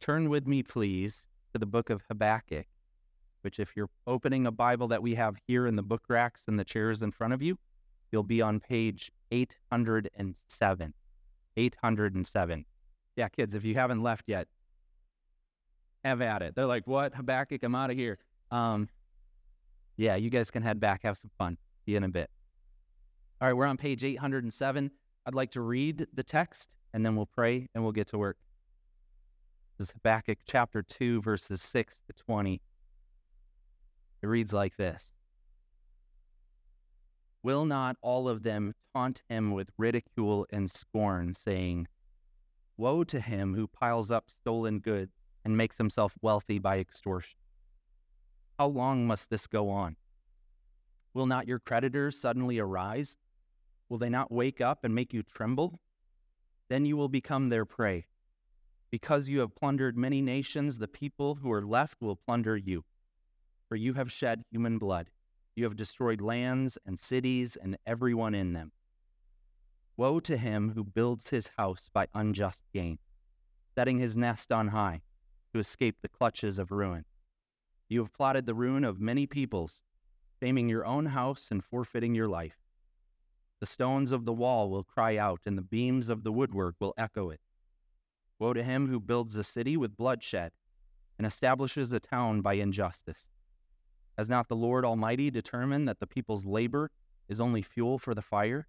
turn with me, please, to the book of Habakkuk, which, if you're opening a Bible that we have here in the book racks and the chairs in front of you, you'll be on page 807. 807. Yeah, kids, if you haven't left yet, have at it. They're like, what? Habakkuk, I'm out of here. Um, yeah, you guys can head back, have some fun. You in a bit. All right, we're on page 807. I'd like to read the text and then we'll pray and we'll get to work. Is Habakkuk chapter 2, verses 6 to 20. It reads like this Will not all of them taunt him with ridicule and scorn, saying, Woe to him who piles up stolen goods and makes himself wealthy by extortion? How long must this go on? Will not your creditors suddenly arise? Will they not wake up and make you tremble? Then you will become their prey. Because you have plundered many nations, the people who are left will plunder you. For you have shed human blood. You have destroyed lands and cities and everyone in them. Woe to him who builds his house by unjust gain, setting his nest on high to escape the clutches of ruin. You have plotted the ruin of many peoples, faming your own house and forfeiting your life. The stones of the wall will cry out, and the beams of the woodwork will echo it. Woe to him who builds a city with bloodshed and establishes a town by injustice. Has not the Lord Almighty determined that the people's labor is only fuel for the fire,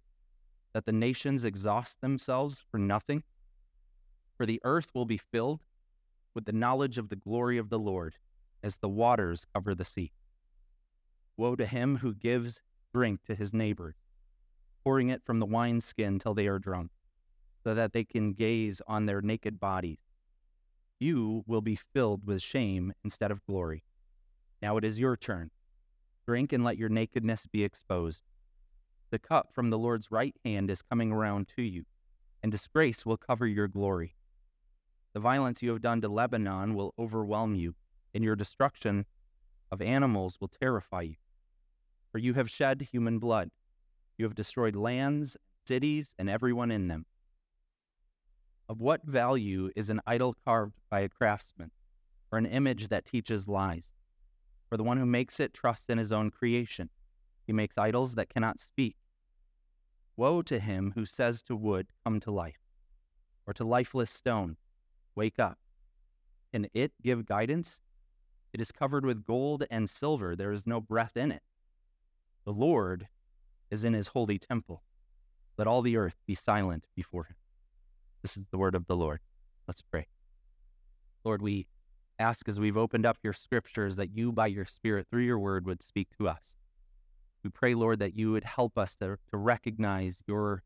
that the nations exhaust themselves for nothing? For the earth will be filled with the knowledge of the glory of the Lord as the waters cover the sea. Woe to him who gives drink to his neighbor, pouring it from the wineskin till they are drunk, so that they can gaze on their naked bodies. You will be filled with shame instead of glory. Now it is your turn. Drink and let your nakedness be exposed. The cup from the Lord's right hand is coming around to you, and disgrace will cover your glory. The violence you have done to Lebanon will overwhelm you, and your destruction of animals will terrify you. For you have shed human blood you have destroyed lands, cities, and everyone in them. Of what value is an idol carved by a craftsman, or an image that teaches lies? For the one who makes it trusts in his own creation. He makes idols that cannot speak. Woe to him who says to wood, Come to life, or to lifeless stone, Wake up. Can it give guidance? It is covered with gold and silver. There is no breath in it. The Lord is in his holy temple. Let all the earth be silent before him. This is the word of the Lord. Let's pray. Lord, we ask as we've opened up your scriptures that you, by your Spirit, through your word, would speak to us. We pray, Lord, that you would help us to, to recognize your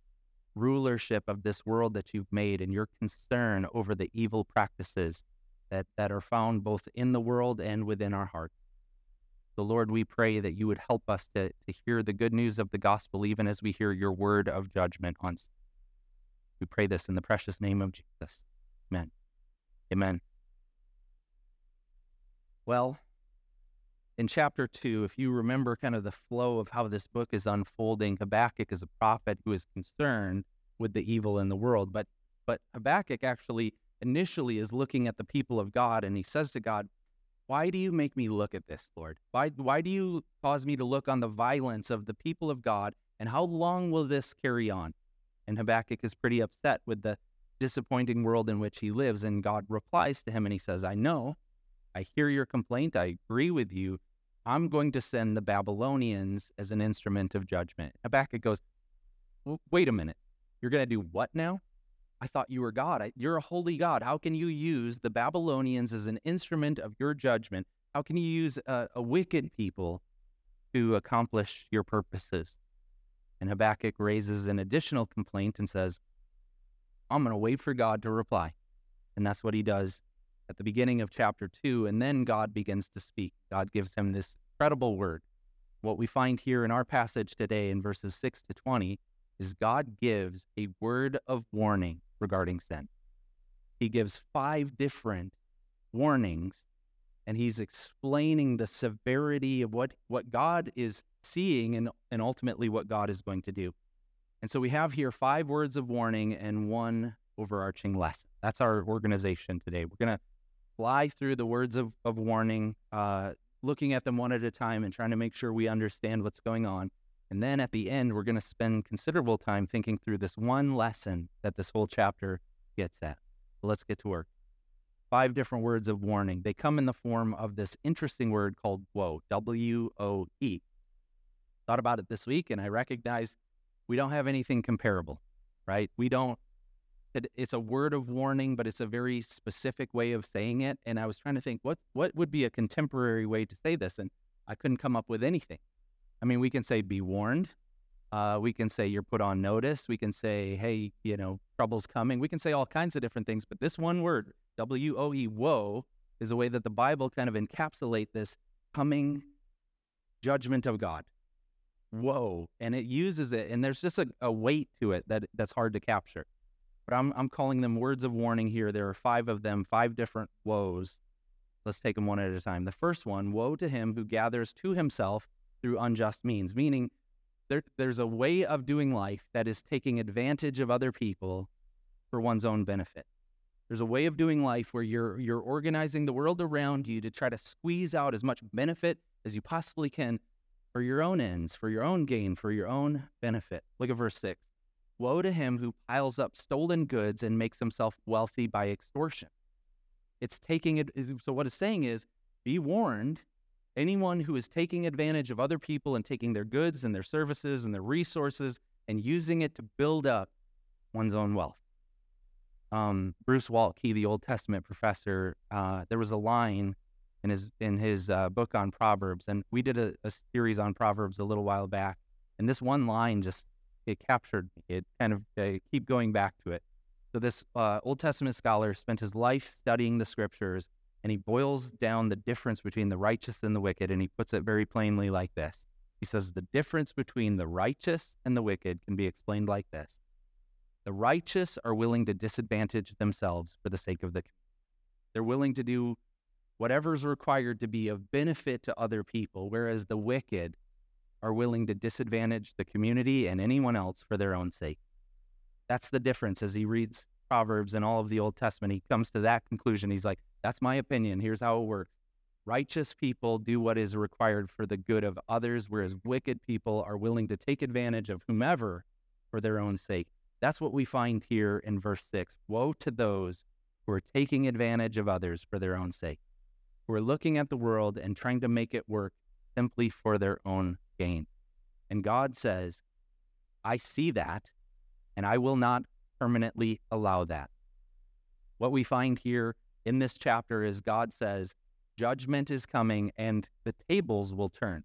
rulership of this world that you've made and your concern over the evil practices that, that are found both in the world and within our hearts. So, Lord, we pray that you would help us to, to hear the good news of the gospel, even as we hear your word of judgment on sin. We pray this in the precious name of Jesus. Amen. Amen. Well, in chapter two, if you remember kind of the flow of how this book is unfolding, Habakkuk is a prophet who is concerned with the evil in the world. But but Habakkuk actually initially is looking at the people of God and he says to God, why do you make me look at this, Lord? Why, why do you cause me to look on the violence of the people of God? And how long will this carry on? And Habakkuk is pretty upset with the disappointing world in which he lives. And God replies to him and he says, I know, I hear your complaint, I agree with you. I'm going to send the Babylonians as an instrument of judgment. Habakkuk goes, well, Wait a minute. You're going to do what now? I thought you were God. I, you're a holy God. How can you use the Babylonians as an instrument of your judgment? How can you use a, a wicked people to accomplish your purposes? And Habakkuk raises an additional complaint and says, I'm going to wait for God to reply. And that's what he does at the beginning of chapter two. And then God begins to speak. God gives him this incredible word. What we find here in our passage today in verses 6 to 20 is God gives a word of warning regarding sin. He gives five different warnings and he's explaining the severity of what, what God is seeing and, and ultimately what God is going to do. And so we have here five words of warning and one overarching lesson. That's our organization today. We're going to fly through the words of, of warning, uh, looking at them one at a time and trying to make sure we understand what's going on. And then at the end, we're going to spend considerable time thinking through this one lesson that this whole chapter gets at. Let's get to work. Five different words of warning. They come in the form of this interesting word called woe, W O E. Thought about it this week and I recognized we don't have anything comparable, right? We don't, it's a word of warning, but it's a very specific way of saying it. And I was trying to think, what, what would be a contemporary way to say this? And I couldn't come up with anything. I mean, we can say be warned. Uh, we can say you're put on notice. We can say, hey, you know, trouble's coming. We can say all kinds of different things. But this one word, W O E, woe, is a way that the Bible kind of encapsulate this coming judgment of God. Woe. And it uses it, and there's just a, a weight to it that that's hard to capture. But I'm, I'm calling them words of warning here. There are five of them, five different woes. Let's take them one at a time. The first one Woe to him who gathers to himself through unjust means, meaning there, there's a way of doing life that is taking advantage of other people for one's own benefit. There's a way of doing life where you're you're organizing the world around you to try to squeeze out as much benefit as you possibly can for your own ends, for your own gain, for your own benefit. Look at verse 6. Woe to him who piles up stolen goods and makes himself wealthy by extortion. It's taking it so what it's saying is be warned Anyone who is taking advantage of other people and taking their goods and their services and their resources and using it to build up one's own wealth. Um, Bruce Waltke, the Old Testament professor, uh, there was a line in his in his uh, book on Proverbs, and we did a, a, series on Proverbs a little while back, and this one line just it captured me. It kind of uh, keep going back to it. So this uh, Old Testament scholar spent his life studying the scriptures and he boils down the difference between the righteous and the wicked, and he puts it very plainly like this. He says, The difference between the righteous and the wicked can be explained like this The righteous are willing to disadvantage themselves for the sake of the. They're willing to do whatever's required to be of benefit to other people, whereas the wicked are willing to disadvantage the community and anyone else for their own sake. That's the difference as he reads Proverbs and all of the Old Testament. He comes to that conclusion. He's like, that's my opinion. Here's how it works. Righteous people do what is required for the good of others, whereas wicked people are willing to take advantage of whomever for their own sake. That's what we find here in verse 6. Woe to those who are taking advantage of others for their own sake, who are looking at the world and trying to make it work simply for their own gain. And God says, I see that, and I will not permanently allow that. What we find here in this chapter is God says, judgment is coming and the tables will turn.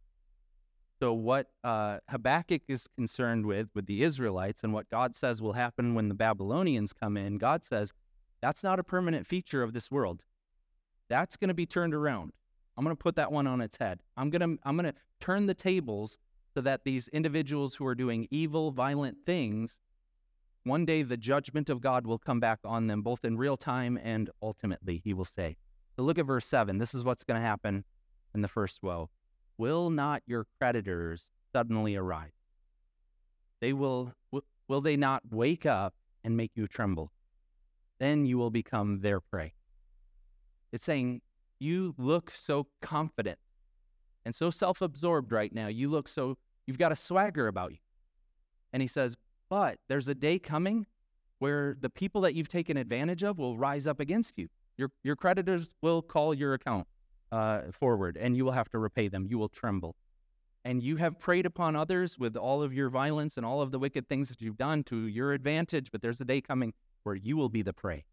So, what uh, Habakkuk is concerned with, with the Israelites, and what God says will happen when the Babylonians come in, God says, that's not a permanent feature of this world. That's going to be turned around. I'm going to put that one on its head. I'm going to I'm going to turn the tables so that these individuals who are doing evil, violent things one day the judgment of God will come back on them, both in real time and ultimately, he will say. So look at verse 7. This is what's going to happen in the first woe. Will not your creditors suddenly arise? They will, will they not wake up and make you tremble? Then you will become their prey. It's saying, you look so confident and so self absorbed right now. You look so, you've got a swagger about you. And he says, but there's a day coming where the people that you've taken advantage of will rise up against you. Your, your creditors will call your account uh, forward and you will have to repay them. You will tremble. And you have preyed upon others with all of your violence and all of the wicked things that you've done to your advantage. But there's a day coming where you will be the prey.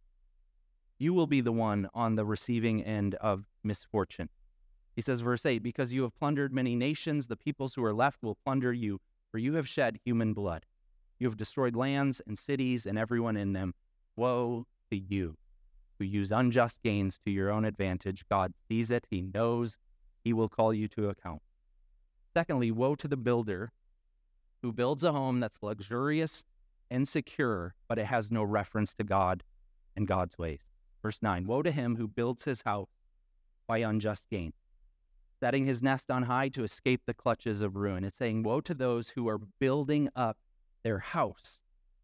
You will be the one on the receiving end of misfortune. He says, verse 8, because you have plundered many nations, the peoples who are left will plunder you, for you have shed human blood. You have destroyed lands and cities and everyone in them. Woe to you who use unjust gains to your own advantage. God sees it, He knows, He will call you to account. Secondly, woe to the builder who builds a home that's luxurious and secure, but it has no reference to God and God's ways. Verse 9 Woe to him who builds his house by unjust gain, setting his nest on high to escape the clutches of ruin. It's saying, Woe to those who are building up their house,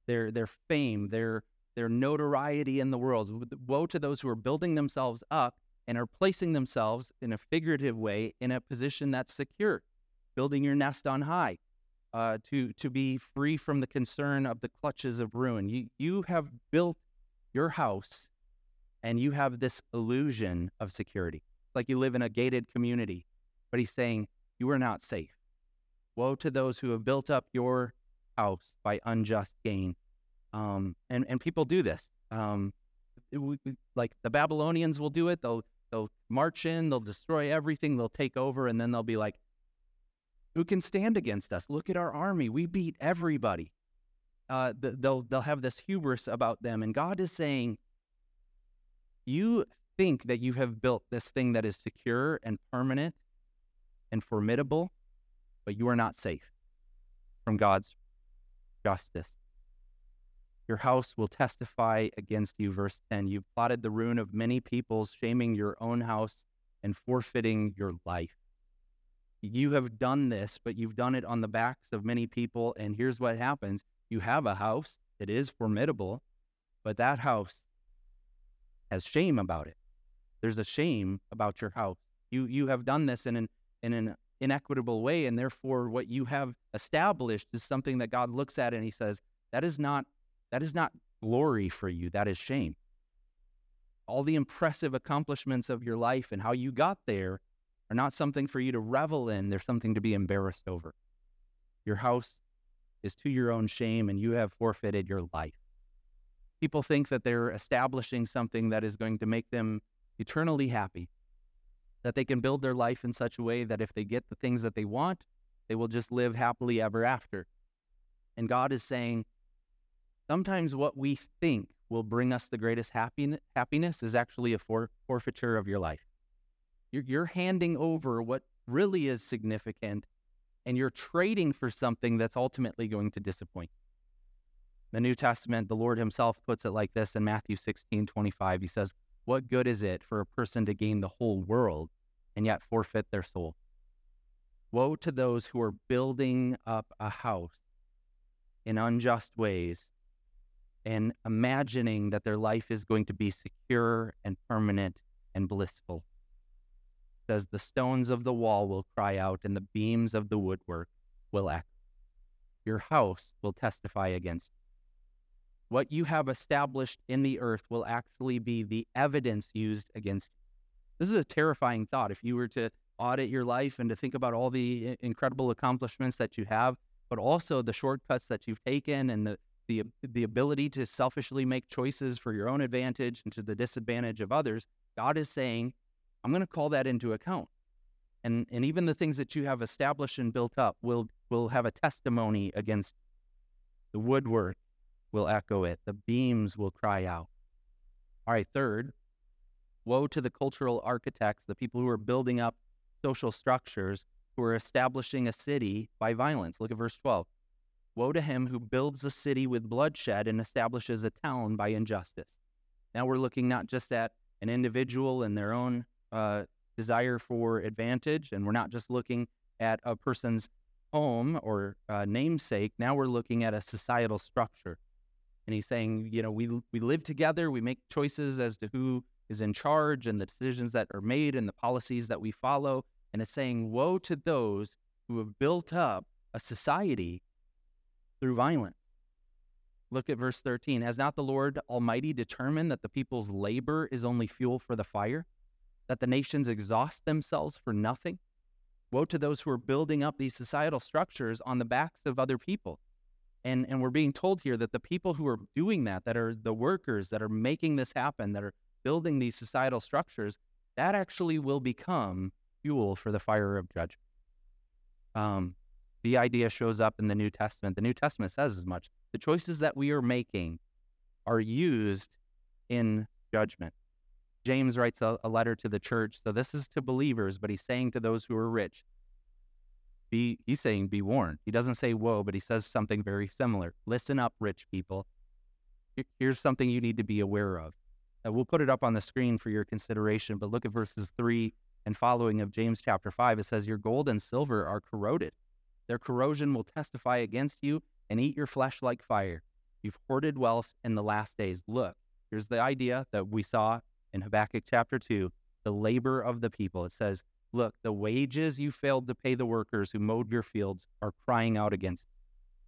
their their fame, their their notoriety in the world. Woe to those who are building themselves up and are placing themselves in a figurative way in a position that's secure, building your nest on high, uh, to to be free from the concern of the clutches of ruin. You you have built your house, and you have this illusion of security, like you live in a gated community. But he's saying you are not safe. Woe to those who have built up your house by unjust gain. Um, and and people do this. Um, it, we, like the Babylonians will do it. They'll they'll march in, they'll destroy everything, they'll take over, and then they'll be like, "Who can stand against us? Look at our army. We beat everybody." Uh, they'll they'll have this hubris about them, and God is saying, "You think that you have built this thing that is secure and permanent and formidable, but you are not safe from God's justice." Your house will testify against you. Verse 10 You've plotted the ruin of many peoples, shaming your own house and forfeiting your life. You have done this, but you've done it on the backs of many people. And here's what happens you have a house, it is formidable, but that house has shame about it. There's a shame about your house. You, you have done this in an, in an inequitable way, and therefore, what you have established is something that God looks at and He says, That is not that is not glory for you, that is shame. All the impressive accomplishments of your life and how you got there are not something for you to revel in, they're something to be embarrassed over. Your house is to your own shame, and you have forfeited your life. People think that they're establishing something that is going to make them eternally happy, that they can build their life in such a way that if they get the things that they want, they will just live happily ever after. And God is saying, sometimes what we think will bring us the greatest happiness is actually a for- forfeiture of your life. You're, you're handing over what really is significant and you're trading for something that's ultimately going to disappoint. The New Testament, the Lord Himself puts it like this in Matthew 16 25. He says, What good is it for a person to gain the whole world and yet forfeit their soul? Woe to those who are building up a house in unjust ways and imagining that their life is going to be secure and permanent and blissful. Says the stones of the wall will cry out and the beams of the woodwork will echo. Your house will testify against you. What you have established in the earth will actually be the evidence used against you. This is a terrifying thought. If you were to audit your life and to think about all the uh, incredible accomplishments that you have, but also the shortcuts that you've taken and the, the the ability to selfishly make choices for your own advantage and to the disadvantage of others, God is saying, I'm going to call that into account. And and even the things that you have established and built up will will have a testimony against the woodwork will echo it. The beams will cry out. All right, third, woe to the cultural architects, the people who are building up social structures, who are establishing a city by violence. Look at verse 12. Woe to him who builds a city with bloodshed and establishes a town by injustice. Now we're looking not just at an individual and their own uh, desire for advantage, and we're not just looking at a person's home or uh, namesake. Now we're looking at a societal structure. And he's saying, you know, we, we live together, we make choices as to who is in charge and the decisions that are made and the policies that we follow. And it's saying, woe to those who have built up a society through violence. Look at verse 13. Has not the Lord Almighty determined that the people's labor is only fuel for the fire? That the nations exhaust themselves for nothing? Woe to those who are building up these societal structures on the backs of other people. And, and we're being told here that the people who are doing that, that are the workers that are making this happen, that are building these societal structures, that actually will become fuel for the fire of judgment. Um, the idea shows up in the New Testament. The New Testament says as much. The choices that we are making are used in judgment. James writes a, a, letter to the church. So this is to believers, but he's saying to those who are rich, be he's saying be warned. He doesn't say woe, but he says something very similar. Listen up, rich people. Here's something you need to be aware of. Uh, we'll put it up on the screen for your consideration, but look at verses 3 and following of James chapter 5. It says, Your gold and silver are corroded their corrosion will testify against you and eat your flesh like fire. You've hoarded wealth in the last days. Look, here's the idea that we saw in Habakkuk chapter 2 the labor of the people. It says, Look, the wages you failed to pay the workers who mowed your fields are crying out against. You.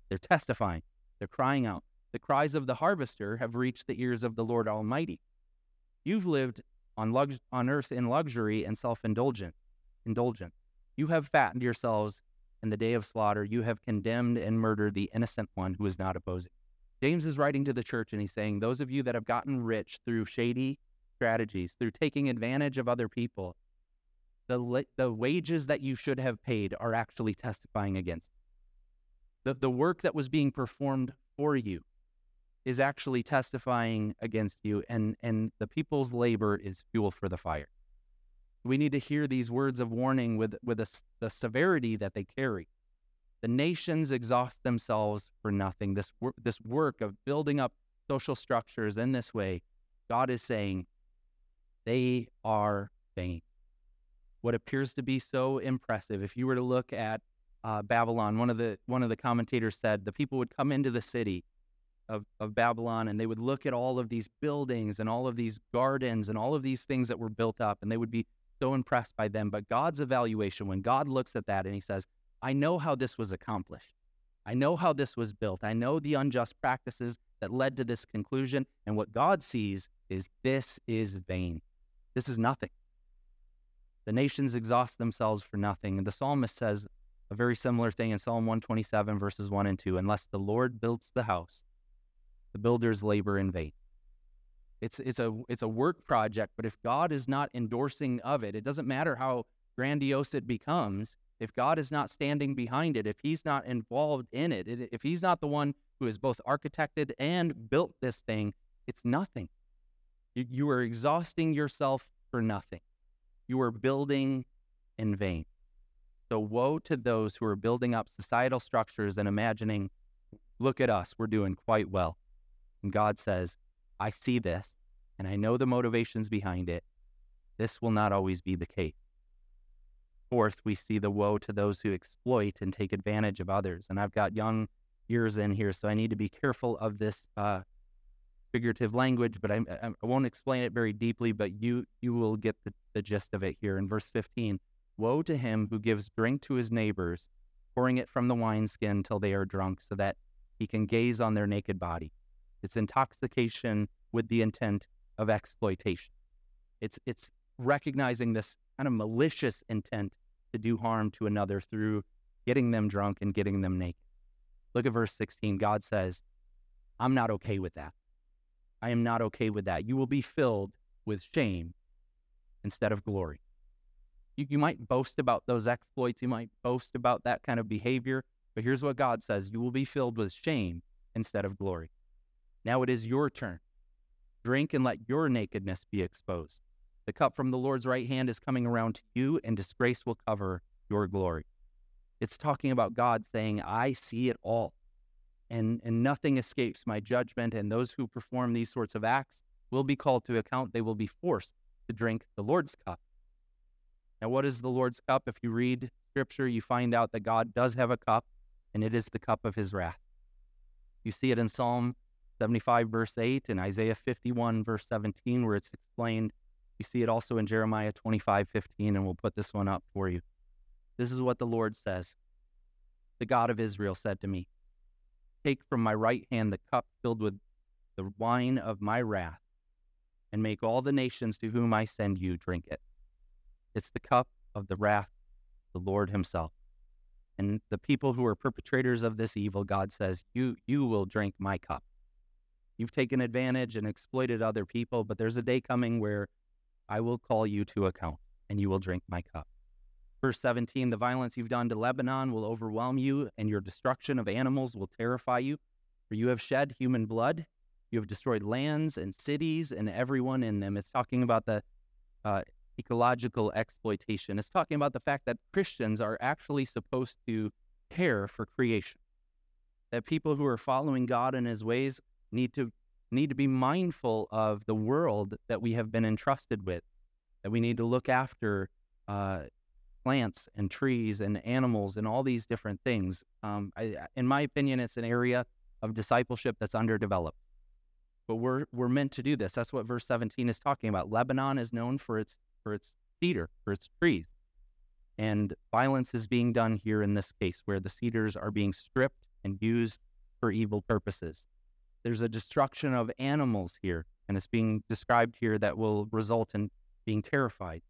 They're testifying. They're crying out. The cries of the harvester have reached the ears of the Lord Almighty. You've lived on, lux- on earth in luxury and self indulgence. You have fattened yourselves in the day of slaughter. You have condemned and murdered the innocent one who is not opposing. James is writing to the church and he's saying, Those of you that have gotten rich through shady strategies, through taking advantage of other people, the, the wages that you should have paid are actually testifying against. The, the work that was being performed for you is actually testifying against you, and, and the people's labor is fuel for the fire. We need to hear these words of warning with, with a, the severity that they carry. The nations exhaust themselves for nothing. This, wor- this work of building up social structures in this way, God is saying they are vain. What appears to be so impressive, if you were to look at uh, Babylon, one of the one of the commentators said the people would come into the city of, of Babylon and they would look at all of these buildings and all of these gardens and all of these things that were built up and they would be so impressed by them. But God's evaluation, when God looks at that and he says, I know how this was accomplished. I know how this was built. I know the unjust practices that led to this conclusion. And what God sees is this is vain. This is nothing. The nations exhaust themselves for nothing. And the psalmist says a very similar thing in Psalm 127, verses 1 and 2 Unless the Lord builds the house, the builders labor in vain. It's, it's, a, it's a work project, but if God is not endorsing of it, it doesn't matter how grandiose it becomes. If God is not standing behind it, if He's not involved in it, if He's not the one who has both architected and built this thing, it's nothing. You, you are exhausting yourself for nothing. You are building in vain. So, woe to those who are building up societal structures and imagining, look at us, we're doing quite well. And God says, I see this and I know the motivations behind it. This will not always be the case. Fourth, we see the woe to those who exploit and take advantage of others. And I've got young ears in here, so I need to be careful of this uh, figurative language, but I, I, won't explain it very deeply, but you, you will get the, the gist of it here. In verse 15, woe to him who gives drink to his neighbors, pouring it from the wineskin till they are drunk, so that he can gaze on their naked body. It's intoxication with the intent of exploitation. It's it's recognizing this kind of malicious intent to do harm to another through getting them drunk and getting them naked. Look at verse 16. God says, I'm not okay with that. I am not okay with that. You will be filled with shame instead of glory. You, you might boast about those exploits, you might boast about that kind of behavior, but here's what God says you will be filled with shame instead of glory. Now it is your turn. Drink and let your nakedness be exposed. The cup from the Lord's right hand is coming around to you, and disgrace will cover your glory. It's talking about God saying, I see it all, and, and nothing escapes my judgment. And those who perform these sorts of acts will be called to account. They will be forced to drink the Lord's cup. Now, what is the Lord's cup? If you read scripture, you find out that God does have a cup, and it is the cup of his wrath. You see it in Psalm 75, verse 8, and Isaiah 51, verse 17, where it's explained. You see it also in Jeremiah 25, 15, and we'll put this one up for you. This is what the Lord says The God of Israel said to me, Take from my right hand the cup filled with the wine of my wrath, and make all the nations to whom I send you drink it. It's the cup of the wrath of the Lord Himself. And the people who are perpetrators of this evil, God says, You you will drink my cup. You've taken advantage and exploited other people, but there's a day coming where I will call you to account and you will drink my cup. Verse 17 The violence you've done to Lebanon will overwhelm you, and your destruction of animals will terrify you. For you have shed human blood, you have destroyed lands and cities and everyone in them. It's talking about the uh, ecological exploitation. It's talking about the fact that Christians are actually supposed to care for creation. That people who are following God and his ways need to need to be mindful of the world that we have been entrusted with. That we need to look after uh, plants and trees and animals and all these different things. Um, I, in my opinion, it's an area of discipleship that's underdeveloped. But we're we're meant to do this. That's what verse 17 is talking about. Lebanon is known for its for its cedar, for its trees. And violence is being done here in this case, where the cedars are being stripped and used for evil purposes. There's a destruction of animals here, and it's being described here that will result in being terrified.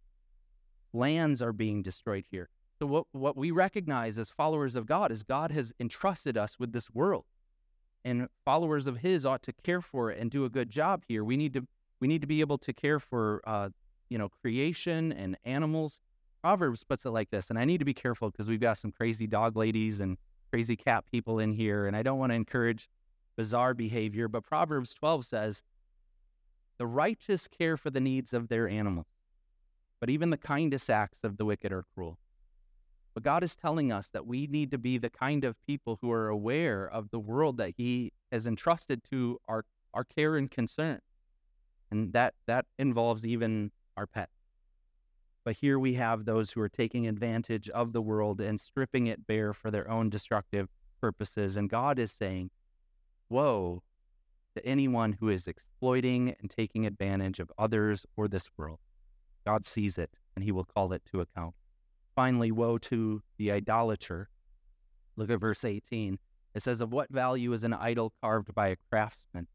Lands are being destroyed here. So, what, what we recognize as followers of God is God has entrusted us with this world. And followers of His ought to care for it and do a good job here. We need to we need to be able to care for uh, you know creation and animals. Proverbs puts it like this, and I need to be careful because we've got some crazy dog ladies and crazy cat people in here, and I don't want to encourage bizarre behavior. But Proverbs 12 says, "The righteous care for the needs of their animals, but even the kindest acts of the wicked are cruel." But God is telling us that we need to be the kind of people who are aware of the world that He has entrusted to our, our care and concern. And that, that involves even our pets. But here we have those who are taking advantage of the world and stripping it bare for their own destructive purposes. And God is saying, Woe to anyone who is exploiting and taking advantage of others or this world. God sees it and he will call it to account. Finally, woe to the idolater. Look at verse 18. It says, Of what value is an idol carved by a craftsman,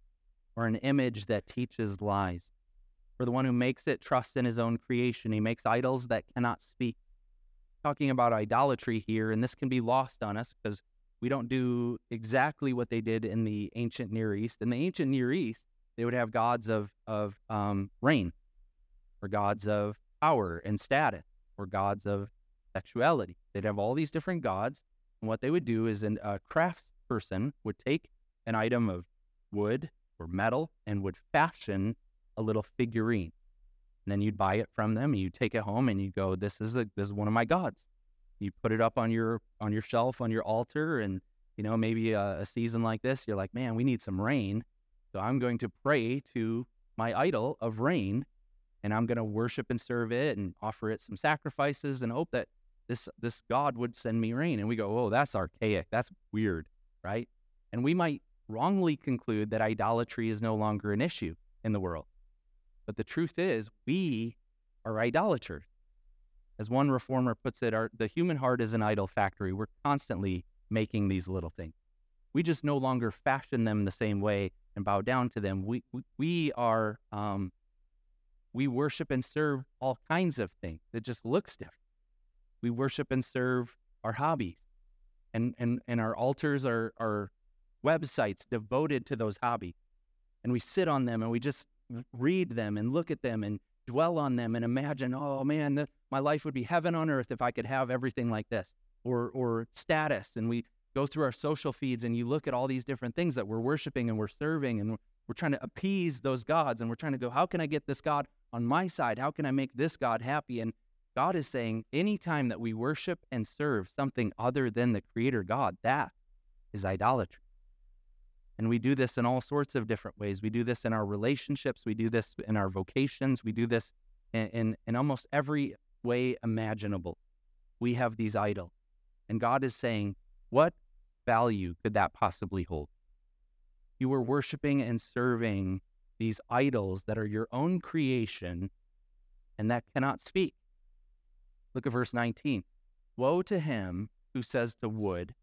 or an image that teaches lies? For the one who makes it trusts in his own creation. He makes idols that cannot speak. Talking about idolatry here, and this can be lost on us because we don't do exactly what they did in the ancient Near East. In the ancient Near East, they would have gods of, of um, rain, or gods of power and status, or gods of sexuality. They'd have all these different gods. And what they would do is an, a craftsperson would take an item of wood or metal and would fashion a little figurine. And then you'd buy it from them and you'd take it home and you'd go, This is a, this is one of my gods. You put it up on your on your shelf on your altar and you know, maybe a, a season like this, you're like, man, we need some rain. So I'm going to pray to my idol of rain and I'm going to worship and serve it and offer it some sacrifices and hope that this this God would send me rain. And we go, oh, that's archaic. That's weird, right? And we might wrongly conclude that idolatry is no longer an issue in the world. But the truth is, we are idolaters. As one reformer puts it, our, the human heart is an idol factory. We're constantly making these little things. We just no longer fashion them the same way and bow down to them. We we, we are um, we worship and serve all kinds of things. that just looks different we worship and serve our hobbies. And, and, and our altars are, are websites devoted to those hobbies. And we sit on them and we just read them and look at them and dwell on them and imagine, oh man, the, my life would be heaven on earth if I could have everything like this. Or, or status. And we go through our social feeds and you look at all these different things that we're worshiping and we're serving and we're, we're trying to appease those gods and we're trying to go, how can I get this God on my side? How can I make this God happy? And God is saying anytime that we worship and serve something other than the Creator God, that is idolatry. And we do this in all sorts of different ways. We do this in our relationships, we do this in our vocations, we do this in, in, in almost every way imaginable. We have these idols. And God is saying, what value could that possibly hold? You were worshiping and serving these idols that are your own creation and that cannot speak. Look at verse 19. Woe to him who says to wood,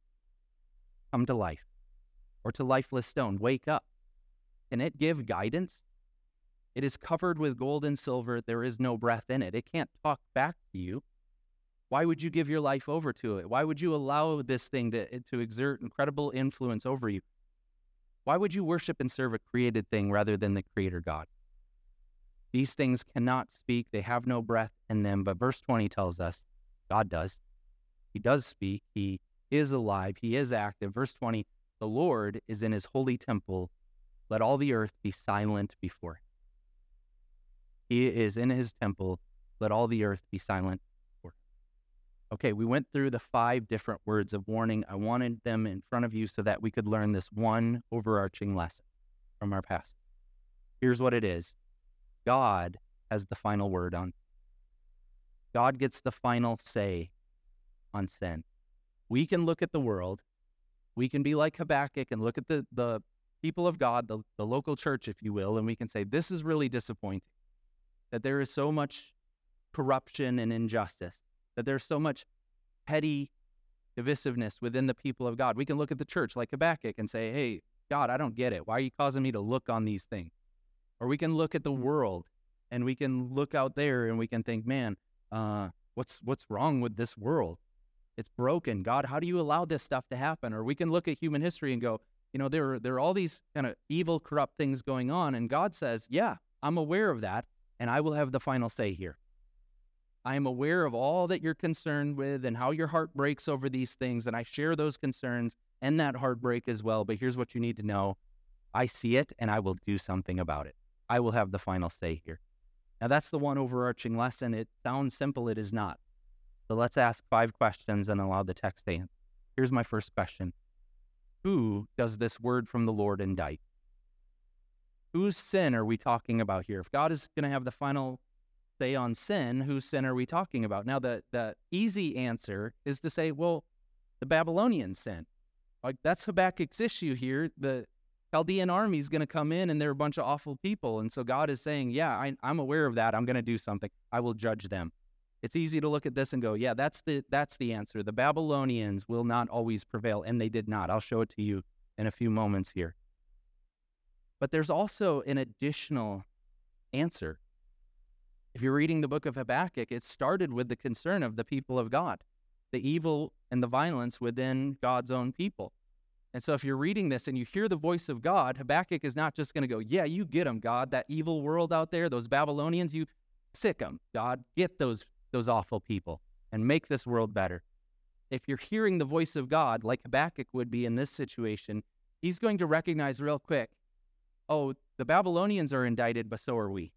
Come to life, or to lifeless stone, Wake up. Can it give guidance? It is covered with gold and silver. There is no breath in it. It can't talk back to you. Why would you give your life over to it? Why would you allow this thing to, to exert incredible influence over you? Why would you worship and serve a created thing rather than the creator God? These things cannot speak, they have no breath in them. But verse 20 tells us God does. He does speak, He is alive, He is active. Verse 20 the Lord is in His holy temple. Let all the earth be silent before Him. He is in His temple. Let all the earth be silent. Okay, we went through the five different words of warning. I wanted them in front of you so that we could learn this one overarching lesson from our past. Here's what it is God has the final word on. God gets the final say on sin. We can look at the world. We can be like Habakkuk and look at the, the people of God, the, the local church, if you will, and we can say, this is really disappointing that there is so much corruption and injustice, that there's so much petty divisiveness within the people of God. We can look at the church like Habakkuk and say, hey, God, I don't get it. Why are you causing me to look on these things? Or we can look at the world and we can look out there and we can think, man, uh, what's what's wrong with this world? It's broken. God, how do you allow this stuff to happen? Or we can look at human history and go, you know, there are, there are all these kind of evil, corrupt things going on. And God says, yeah, I'm aware of that, and I will have the final say here. I am aware of all that you're concerned with and how your heart breaks over these things, and I share those concerns and that heartbreak as well. But here's what you need to know I see it, and I will do something about it. I will have the final say here. Now, that's the one overarching lesson. It sounds simple, it is not. So let's ask five questions and allow the text to answer. Here's my first question Who does this word from the Lord indict? Whose sin are we talking about here? If God is going to have the final say on sin, whose sin are we talking about? Now, the, the easy answer is to say, well, the Babylonian sin. Like that's Habakkuk's issue here. The Chaldean army is going to come in and they're a bunch of awful people. And so God is saying, yeah, I, I'm aware of that. I'm going to do something. I will judge them. It's easy to look at this and go, yeah, that's the that's the answer. The Babylonians will not always prevail, and they did not. I'll show it to you in a few moments here. But there's also an additional answer. If you're reading the book of Habakkuk, it started with the concern of the people of God, the evil and the violence within God's own people. And so if you're reading this and you hear the voice of God, Habakkuk is not just going to go, Yeah, you get them, God, that evil world out there, those Babylonians, you sick them, God, get those those awful people and make this world better. If you're hearing the voice of God, like Habakkuk would be in this situation, he's going to recognize real quick oh, the Babylonians are indicted, but so are we.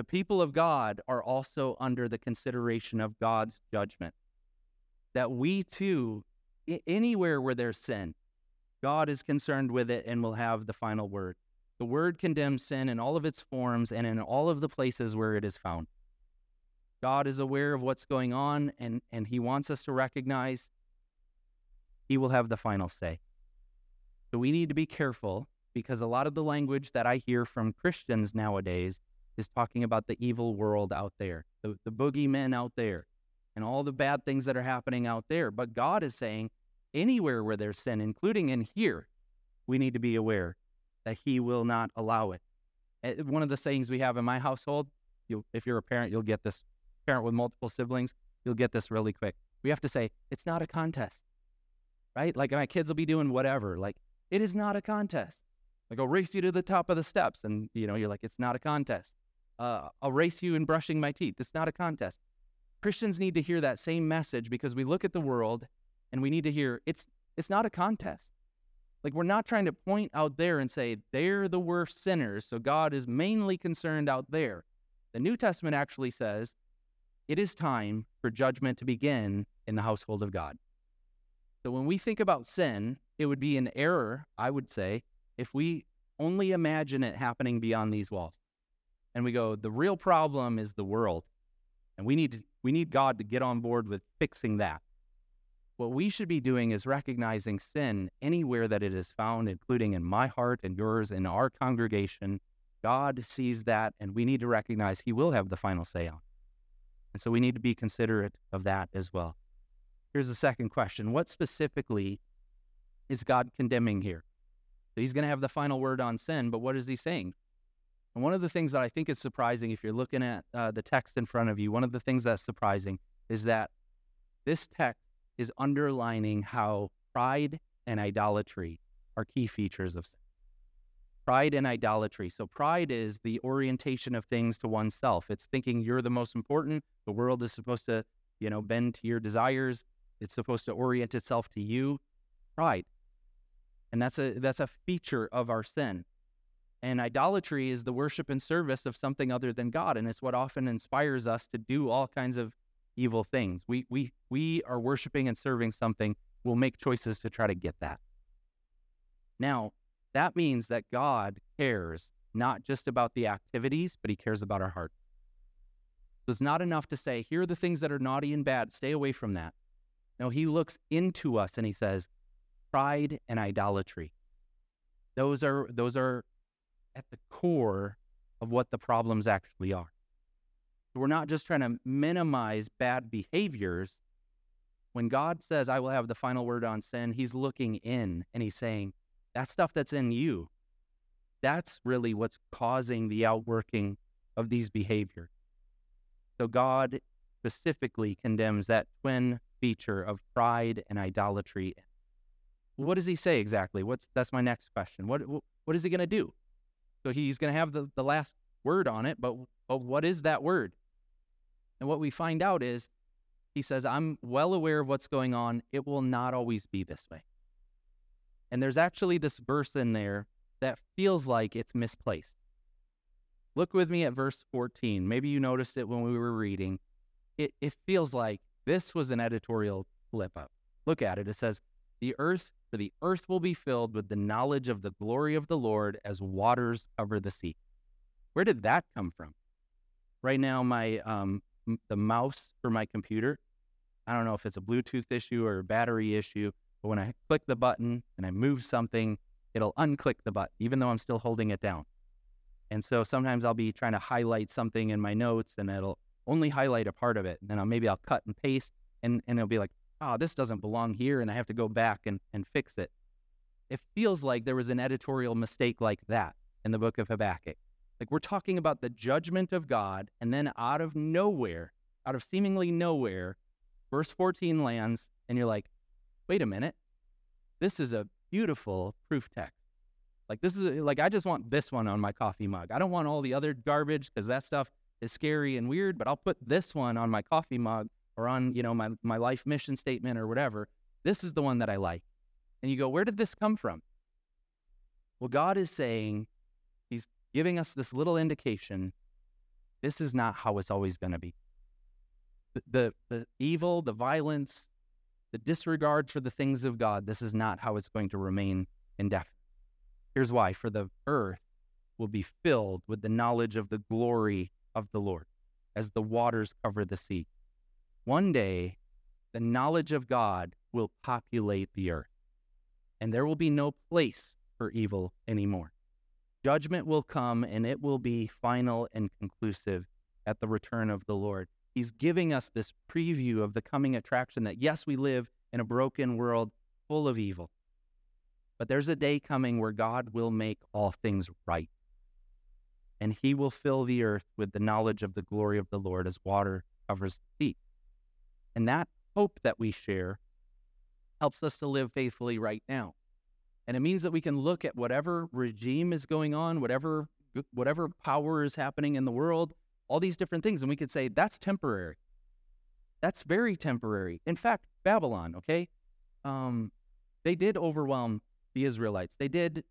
The people of God are also under the consideration of God's judgment. That we too, anywhere where there's sin, God is concerned with it and will have the final word. The word condemns sin in all of its forms and in all of the places where it is found. God is aware of what's going on, and, and He wants us to recognize He will have the final say. So we need to be careful because a lot of the language that I hear from Christians nowadays is talking about the evil world out there, the, the boogeymen out there, and all the bad things that are happening out there. But God is saying, anywhere where there's sin, including in here, we need to be aware that He will not allow it. Eh, one of the sayings we have in my household, you, if you're a parent, you'll get this parent with multiple siblings, you'll get this really quick. We have to say, it's not a contest, right? Like my kids will be doing whatever. Like, it is not a contest. Like, I'll race you to the top of the steps. And, you know, you're like, it's not a contest. Uh, I'll race you in brushing my teeth. It's not a contest. Christians need to hear that same message because we look at the world and we need to hear it's it's not a contest. Like we're not trying to point out there and say they're the worst sinners, so God is mainly concerned out there. The New Testament actually says it is time for judgment to begin in the household of God. So when we think about sin, it would be an error, I would say, if we only imagine it happening beyond these walls. And we go, the real problem is the world. And we need to, we need God to get on board with fixing that. What we should be doing is recognizing sin anywhere that it is found, including in my heart and yours, in our congregation. God sees that, and we need to recognize He will have the final say on. And so we need to be considerate of that as well. Here's the second question What specifically is God condemning here? So he's going to have the final word on sin, but what is he saying? And one of the things that I think is surprising, if you're looking at uh, the text in front of you, one of the things that's surprising is that this text is underlining how pride and idolatry are key features of sin pride and idolatry. So, pride is the orientation of things to oneself. It's thinking you're the most important. The world is supposed to, you know, bend to your desires. It's supposed to orient itself to you. Pride. And that's a that's a feature of our sin. And idolatry is the worship and service of something other than God, and it's what often inspires us to do all kinds of evil things. We we we are worshiping and serving something. We'll make choices to try to get that. Now, that means that God cares not just about the activities, but he cares about our hearts. So it's not enough to say, here are the things that are naughty and bad, stay away from that. No, he looks into us and he says, pride and idolatry. Those are those are at the core of what the problems actually are. We're not just trying to minimize bad behaviors. When God says, I will have the final word on sin, he's looking in and he's saying, that stuff that's in you, that's really what's causing the outworking of these behaviors. So God specifically condemns that twin feature of pride and idolatry. What does he say exactly? What's that's my next question. What what is he going to do? So he's going to have the, the last word on it, but but what is that word? And what we find out is he says, I'm well aware of what's going on. It will not always be this way. And there's actually this verse in there that feels like it's misplaced. Look with me at verse 14. Maybe you noticed it when we were reading. It, it feels like this was an editorial flip up. Look at it. It says, The earth, for the earth will be filled with the knowledge of the glory of the Lord as waters cover the sea. Where did that come from? Right now, my um, the mouse for my computer. I don't know if it's a Bluetooth issue or a battery issue, but when I click the button and I move something, it'll unclick the button, even though I'm still holding it down. And so sometimes I'll be trying to highlight something in my notes and it'll only highlight a part of it. And then I'll, maybe I'll cut and paste and, and it'll be like, oh, this doesn't belong here. And I have to go back and, and fix it. It feels like there was an editorial mistake like that in the book of Habakkuk. Like we're talking about the judgment of God, and then out of nowhere, out of seemingly nowhere, verse 14 lands, and you're like, wait a minute, this is a beautiful proof text. Like this is a, like I just want this one on my coffee mug. I don't want all the other garbage because that stuff is scary and weird. But I'll put this one on my coffee mug or on you know my my life mission statement or whatever. This is the one that I like. And you go, where did this come from? Well, God is saying He's giving us this little indication this is not how it's always going to be. The, the, the evil, the violence, the disregard for the things of God, this is not how it's going to remain indefinite. Here's why for the earth will be filled with the knowledge of the glory of the Lord as the waters cover the sea. One day, the knowledge of God will populate the earth, and there will be no place for evil anymore. Judgment will come and it will be final and conclusive at the return of the Lord. He's giving us this preview of the coming attraction that, yes, we live in a broken world full of evil, but there's a day coming where God will make all things right. And he will fill the earth with the knowledge of the glory of the Lord as water covers the sea. And that hope that we share helps us to live faithfully right now. And it means that we can look at whatever regime is going on, whatever whatever power is happening in the world, all these different things, and we could say that's temporary. That's very temporary. In fact, Babylon, okay, um, they did overwhelm the Israelites. They did.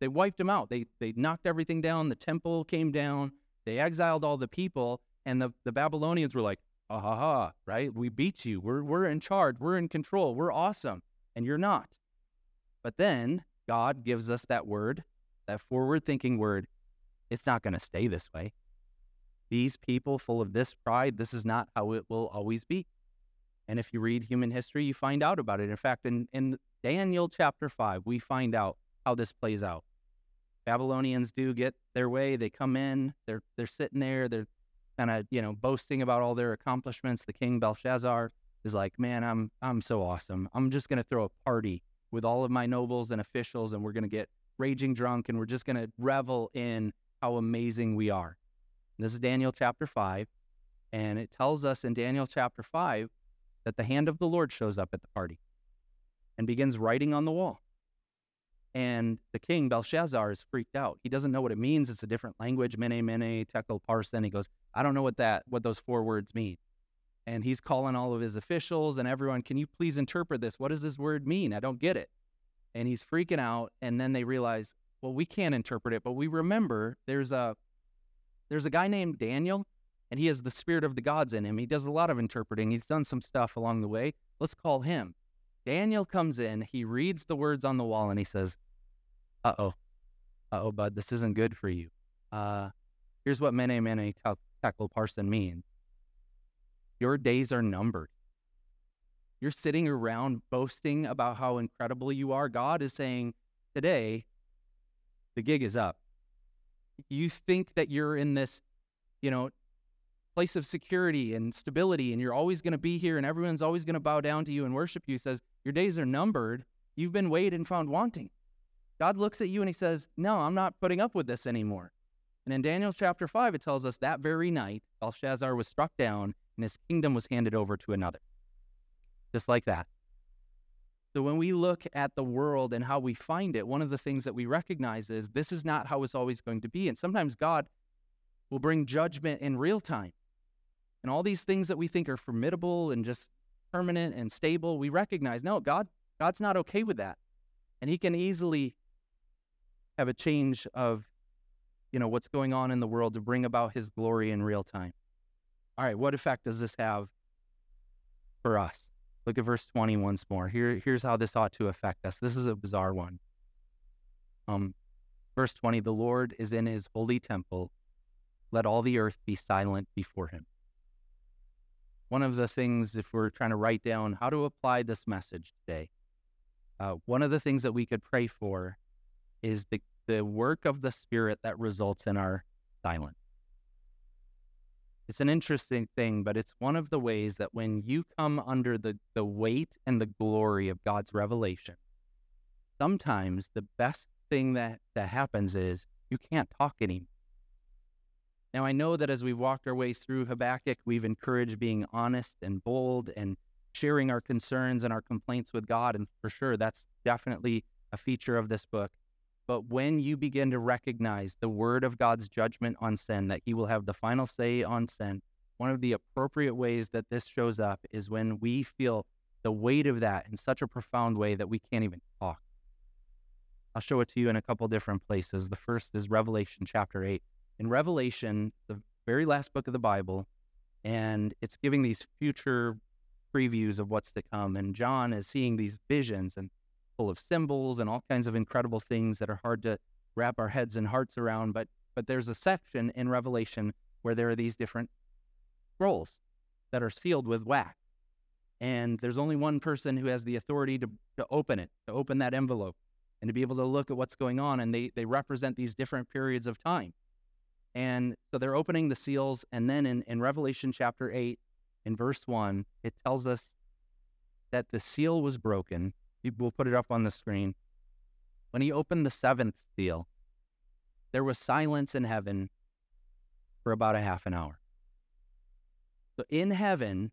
They wiped them out. They they knocked everything down. The temple came down. They exiled all the people, and the, the Babylonians were like, "Ah ha ha! Right? We beat you. We're we're in charge. We're in control. We're awesome, and you're not." But then God gives us that word, that forward thinking word. It's not going to stay this way. These people full of this pride, this is not how it will always be. And if you read human history, you find out about it. In fact, in, in Daniel chapter 5, we find out how this plays out. Babylonians do get their way. They come in, they're, they're sitting there, they're kind of, you know, boasting about all their accomplishments. The king Belshazzar is like, man, I'm, I'm so awesome. I'm just to throw a party with all of my nobles and officials, and we're to get raging drunk and we're just to revel in how amazing we are. And this is Daniel chapter 5. And it tells us in Daniel chapter 5 that the hand of the Lord shows up at the party and begins writing on the wall. And the king, Belshazzar, is freaked out. He doesn't know what it means. It's a different language, mene, mene, tekel, parsin. He goes, I don't know what that, what those four words mean and he's calling all of his officials and everyone, can you please interpret this? What does this word mean? I don't get it. And he's freaking out. And then they realize, well, we can't interpret it, but we remember there's a there's a guy named Daniel, and he has the spirit of the gods in him. He does a lot of interpreting. He's done some stuff along the way. Let's call him. Daniel comes in, he reads the words on the wall, and he says, Uh oh. Uh oh, bud, this isn't good for you. Uh, here's what mene mene parsin means. Your days are numbered. You're sitting around boasting about how incredible you are. God is saying, today, the gig is up. You think that you're in this, you know, place of security and stability, and you're always going to be here, and everyone's always going to bow down to you and worship you. He says, Your days are numbered. You've been weighed and found wanting. God looks at you and he says, No, I'm not putting up with this anymore. And in Daniel chapter 5, it tells us that very night, Belshazzar was struck down and his kingdom was handed over to another. Just like that. So when we look at the world and how we find it, one of the things that we recognize is this is not how it's always going to be. And sometimes God will bring judgment in real time. And all these things that we think are formidable and just permanent and stable, we recognize no, God, God's not okay with that. And he can easily have a change of you know what's going on in the world to bring about his glory in real time. All right, what effect does this have for us? Look at verse 20 once more. Here, here's how this ought to affect us. This is a bizarre one. Um, verse 20 The Lord is in his holy temple. Let all the earth be silent before him. One of the things, if we're trying to write down how to apply this message today, uh, one of the things that we could pray for is the, the work of the Spirit that results in our silence. It's an interesting thing, but it's one of the ways that when you come under the, the weight and the glory of God's revelation, sometimes the best thing that, that happens is you can't talk anymore. Now, I know that as we've walked our way through Habakkuk, we've encouraged being honest and bold and sharing our concerns and our complaints with God. And for sure, that's definitely a feature of this book. But when you begin to recognize the word of God's judgment on sin, that he will have the final say on sin, one of the appropriate ways that this shows up is when we feel the weight of that in such a profound way that we can't even talk. I'll show it to you in a couple different places. The first is Revelation chapter 8. In Revelation, the very last book of the Bible, and it's giving these future previews of what's to come. And John is seeing these visions, and full of symbols and all kinds of incredible things that are hard to wrap our heads and hearts around. But but there's a section in Revelation where there are these different scrolls that are sealed with wax. And there's only one person who has the authority to, to open it, to open that envelope, and to be able to look at what's going on. And they, they represent these different periods of time. And so they're opening the seals. And then in, in Revelation chapter 8, in verse 1, it tells us that the seal was broken We'll put it up on the screen. When he opened the seventh seal, there was silence in heaven for about a half an hour. So in heaven,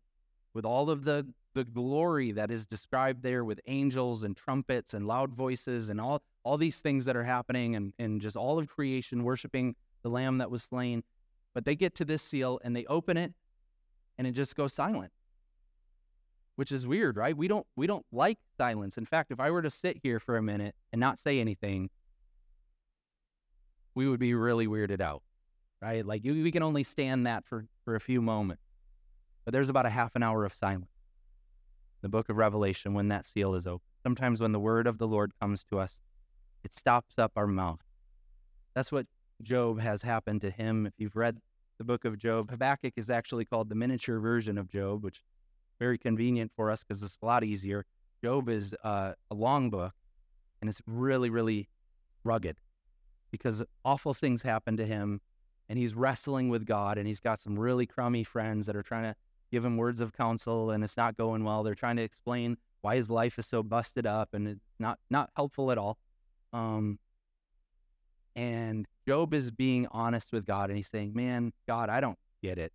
with all of the, the glory that is described there with angels and trumpets and loud voices and all, all these things that are happening and, and just all of creation worshiping the lamb that was slain. But they get to this seal and they open it and it just goes silent which is weird, right? We don't we don't like silence. In fact, if I were to sit here for a minute and not say anything, we would be really weirded out, right? Like we can only stand that for for a few moments. But there's about a half an hour of silence. The book of Revelation when that seal is open. Sometimes when the word of the Lord comes to us, it stops up our mouth. That's what Job has happened to him. If you've read the book of Job, Habakkuk is actually called the miniature version of Job, which very convenient for us because it's a lot easier. Job is uh, a long book, and it's really, really rugged because awful things happen to him, and he's wrestling with God, and he's got some really crummy friends that are trying to give him words of counsel, and it's not going well. They're trying to explain why his life is so busted up, and it's not not helpful at all. Um, and Job is being honest with God, and he's saying, "Man, God, I don't get it.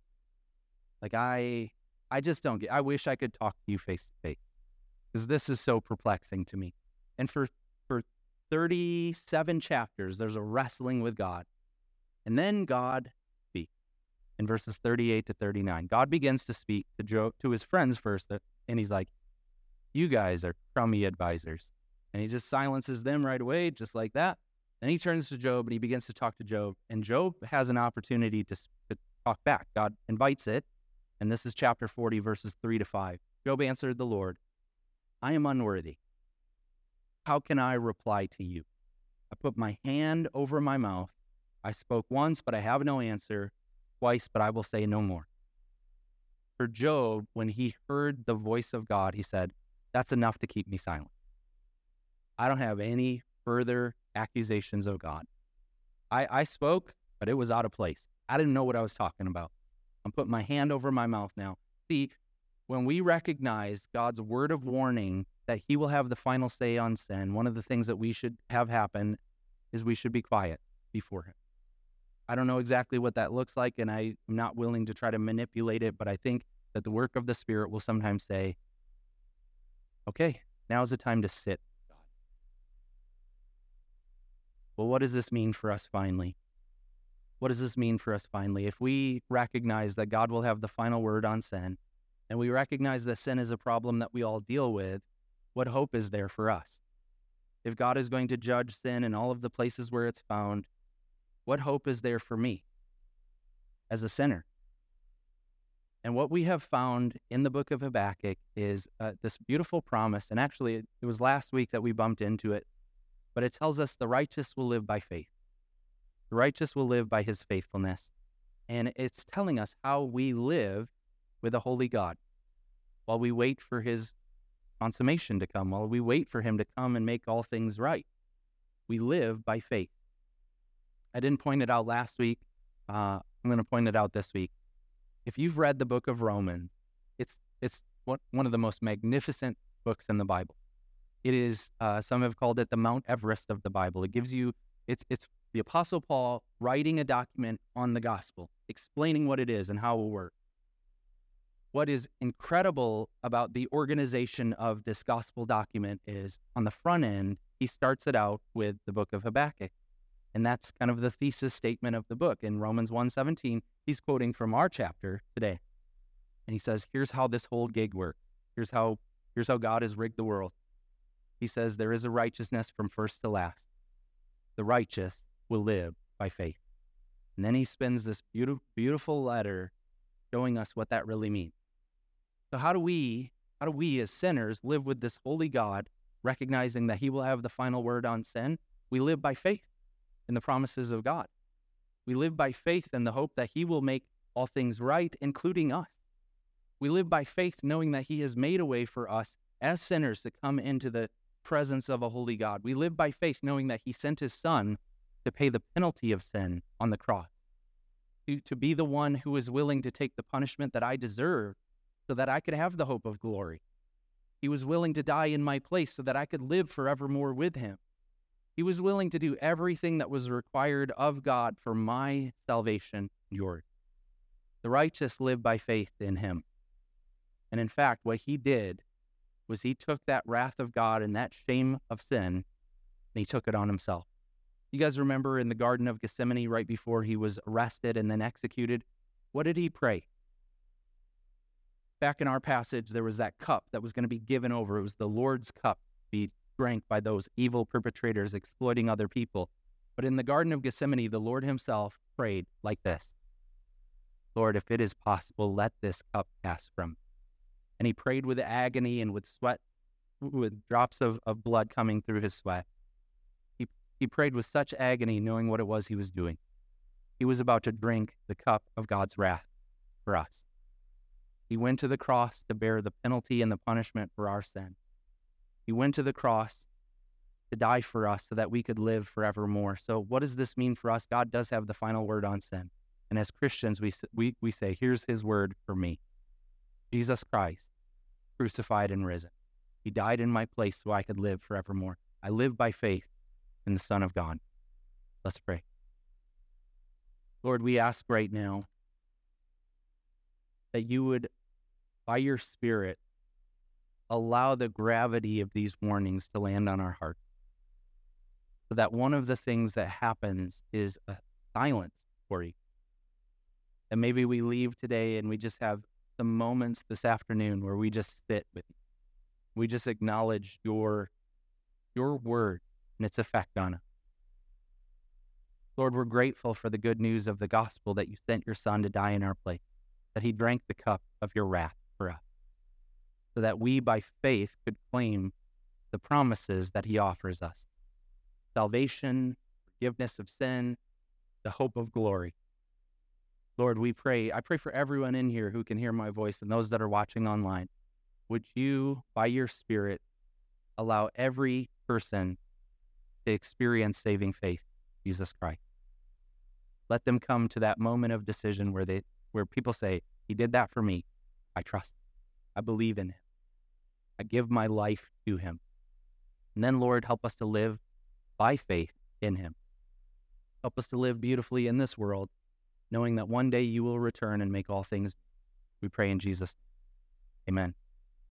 Like I I just don't get. I wish I could talk to you face to face because this is so perplexing to me. And for for 37 chapters, there's a wrestling with God, and then God speaks in verses 38 to 39. God begins to speak to Job to his friends first, uh, and he's like, "You guys are crummy advisors," and he just silences them right away, just like that. Then he turns to Job and he begins to talk to Job, and Job has an opportunity to, to talk back. God invites it and this is chapter 40, verses 3 to 5. Job answered the Lord, I am unworthy. How can I reply to you? I put my hand over my mouth. I spoke once, but I have no answer. Twice, but I will say no more. For Job, when he heard the voice of God, he said, That's enough to keep me silent. I don't have any further accusations of God. I, I spoke, but it was out of place. I didn't know what I was talking about. I'm putting my hand over my mouth now. See, when we recognize God's word of warning that he will have the final say on sin, one of the things that we should have happen is we should be quiet before him. I don't know exactly what that looks like, and I'm not willing to try to manipulate it, but I think that the work of the Spirit will sometimes say, okay, now is the time to sit. Well, what does this mean for us finally? What does this mean for us finally? If we recognize that God will have the final word on sin, and we recognize that sin is a problem that we all deal with, what hope is there for us? If God is going to judge sin in all of the places where it's found, what hope is there for me as a sinner? And what we have found in the book of Habakkuk is uh, this beautiful promise. And actually, it, it was last week that we bumped into it, but it tells us the righteous will live by faith. The righteous will live by his faithfulness. And it's telling us how we live with a holy God while we wait for his consummation to come, while we wait for him to come and make all things right. We live by faith. I didn't point it out last week. Uh, I'm going to point it out this week. If you've read the book of Romans, it's it's one of the most magnificent books in the Bible. It is uh, some have called it the Mount Everest of the Bible. It gives you it's it's the Apostle Paul writing a document on the gospel, explaining what it is and how it works what is incredible about the organization of this gospel document is on the front end, he starts it out with the book of Habakkuk. And that's kind of the thesis statement of the book. In Romans 1:17, he's quoting from our chapter today. And he says, here's how this whole gig works. Here's how here's how God has rigged the world. He says there is a righteousness from first to last. The righteous will live by faith. And then he spends this beautiful, beautiful letter showing us what that really means. So how do we, how do we as sinners live with this holy God, recognizing that he will have the final word on sin? We live by faith in the promises of God. We live by faith in the hope that he will make all things right, including us. We live by faith knowing that he has made a way for us as sinners to come into the presence of a holy God. We live by faith knowing that he sent his son to pay the penalty of sin on the cross, to, to be the one who is willing to take the punishment that I deserve so that I could have the hope of glory. He was willing to die in my place so that I could live forevermore with him. He was willing to do everything that was required of God for my salvation, yours. The righteous live by faith in him. And in fact, what he did was he took that wrath of God and that shame of sin and he took it on himself. You guys remember in the Garden of Gethsemane, right before he was arrested and then executed? What did he pray? back in our passage, there was that cup that was going to be given over. It was the Lord's cup to be drank by those evil perpetrators exploiting other people. But in the Garden of Gethsemane, the Lord himself prayed like this Lord, if it is possible, let this cup pass from me. And he prayed with agony and with sweat, with drops of, of blood coming through his sweat. He, prayed with such agony, knowing what it was he was doing. He was about to drink the cup of God's wrath for us. He went to the cross to bear the penalty and the punishment for our sin. He went to the cross to die for us so that we could live forevermore. So, what does this mean for us? God does have the final word on sin. And as Christians, we, we, we say, here's his word for me Jesus Christ, crucified and risen. He died in my place so I could live forevermore. I live by faith in the Son of God. Let's pray. Lord, we ask right now that you would by your Spirit, allow the gravity of these warnings to land on our hearts. So that one of the things that happens is a silence for you. And maybe we leave today and we just have some moments this afternoon where we just sit with you. We just acknowledge your your word and its effect on us. Lord, we're grateful for the good news of the gospel that you sent your son to die in our place, that he drank the cup of your wrath for us, so that we by faith could claim the promises that he offers us salvation, forgiveness of sin, the hope of glory. Lord, we pray. I pray for everyone in here who can hear my voice and those that are watching online. Would you, by your Spirit, allow every person to experience saving faith, Jesus Christ? Let them come to that moment of decision where they where people say, He did that for me. I trust. I believe in him. I give my life to him. And then, Lord, help us to live by faith in him. Help us to live beautifully in this world, knowing that one day you will return and make all things. We pray in Jesus. Amen.